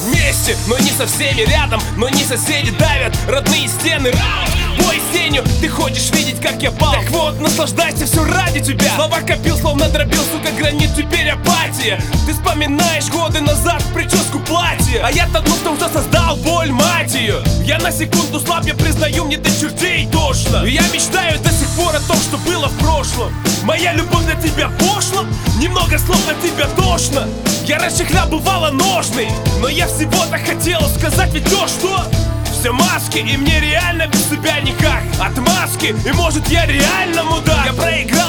Вместе, но не со всеми рядом Но не соседи давят родные стены. Раунд! Бой с ты хочешь видеть, как я пал? Так вот, наслаждайся, все ради тебя. Слова копил, словно дробил, сука, гранит, теперь апатия Ты вспоминаешь годы назад прическу платья. А я тону в том, что создал боль, мать Я на секунду слаб, я признаю, мне до чертей тошно. И я мечтаю до сих пор о том, что было в прошлом. Моя любовь для тебя пошла Немного слов на тебя тошно. Я раньше бывала ножный Но я всего-то хотела сказать ведь то, что все маски И мне реально без тебя никак. Отмазки И может я реально мудак. Я проиграл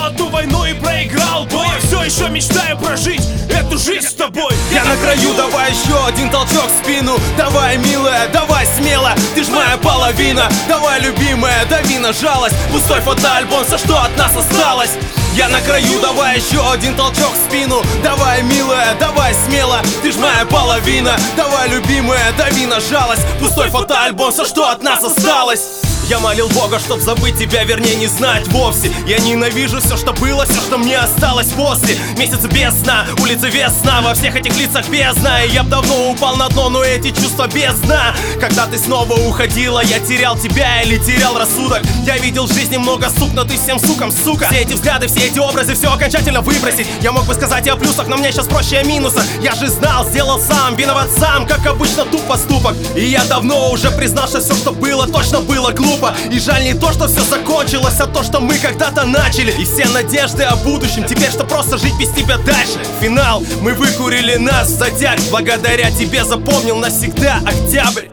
еще мечтаю прожить эту жизнь с тобой. Я на краю, давай еще один толчок в спину. Давай, милая, давай смело. Ты ж моя половина. Давай, любимая, дави на жалость. Пустой фотоальбом, все, что от нас осталось. Я на краю, давай еще один толчок в спину. Давай, милая, давай смело. Ты ж моя половина. Давай, любимая, дави на жалость. Пустой фотоальбом, все, что от нас осталось я молил Бога, чтоб забыть тебя, вернее не знать вовсе. Я ненавижу все, что было, все, что мне осталось после. Месяц без сна, улицы весна, во всех этих лицах бездна И я б давно упал на дно, но эти чувства без дна Когда ты снова уходила, я терял тебя или терял рассудок. Я видел в жизни много сук, но ты всем сукам, сука. Все эти взгляды, все эти образы, все окончательно выбросить. Я мог бы сказать и о плюсах, но мне сейчас проще о минусах. Я же знал, сделал сам, виноват сам, как обычно туп поступок. И я давно уже признал, что все, что было, точно было глупо глупо И жаль не то, что все закончилось, а то, что мы когда-то начали. И все надежды о будущем, теперь что просто жить без тебя дальше? Финал, мы выкурили нас в зодиак Благодаря тебе запомнил навсегда октябрь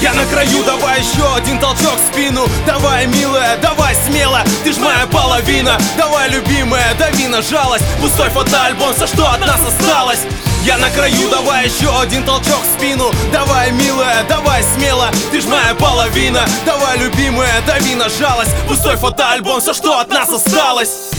я на краю, давай еще один толчок в спину. Давай, милая, давай смело. Ты ж моя половина. Давай, любимая, дави на жалость. Пустой фотоальбом, все, что от нас осталось. Я на краю, давай еще один толчок в спину. Давай, милая, давай смело. Ты ж моя половина. Давай, любимая, дави на жалость. Пустой фотоальбом, все, что от нас осталось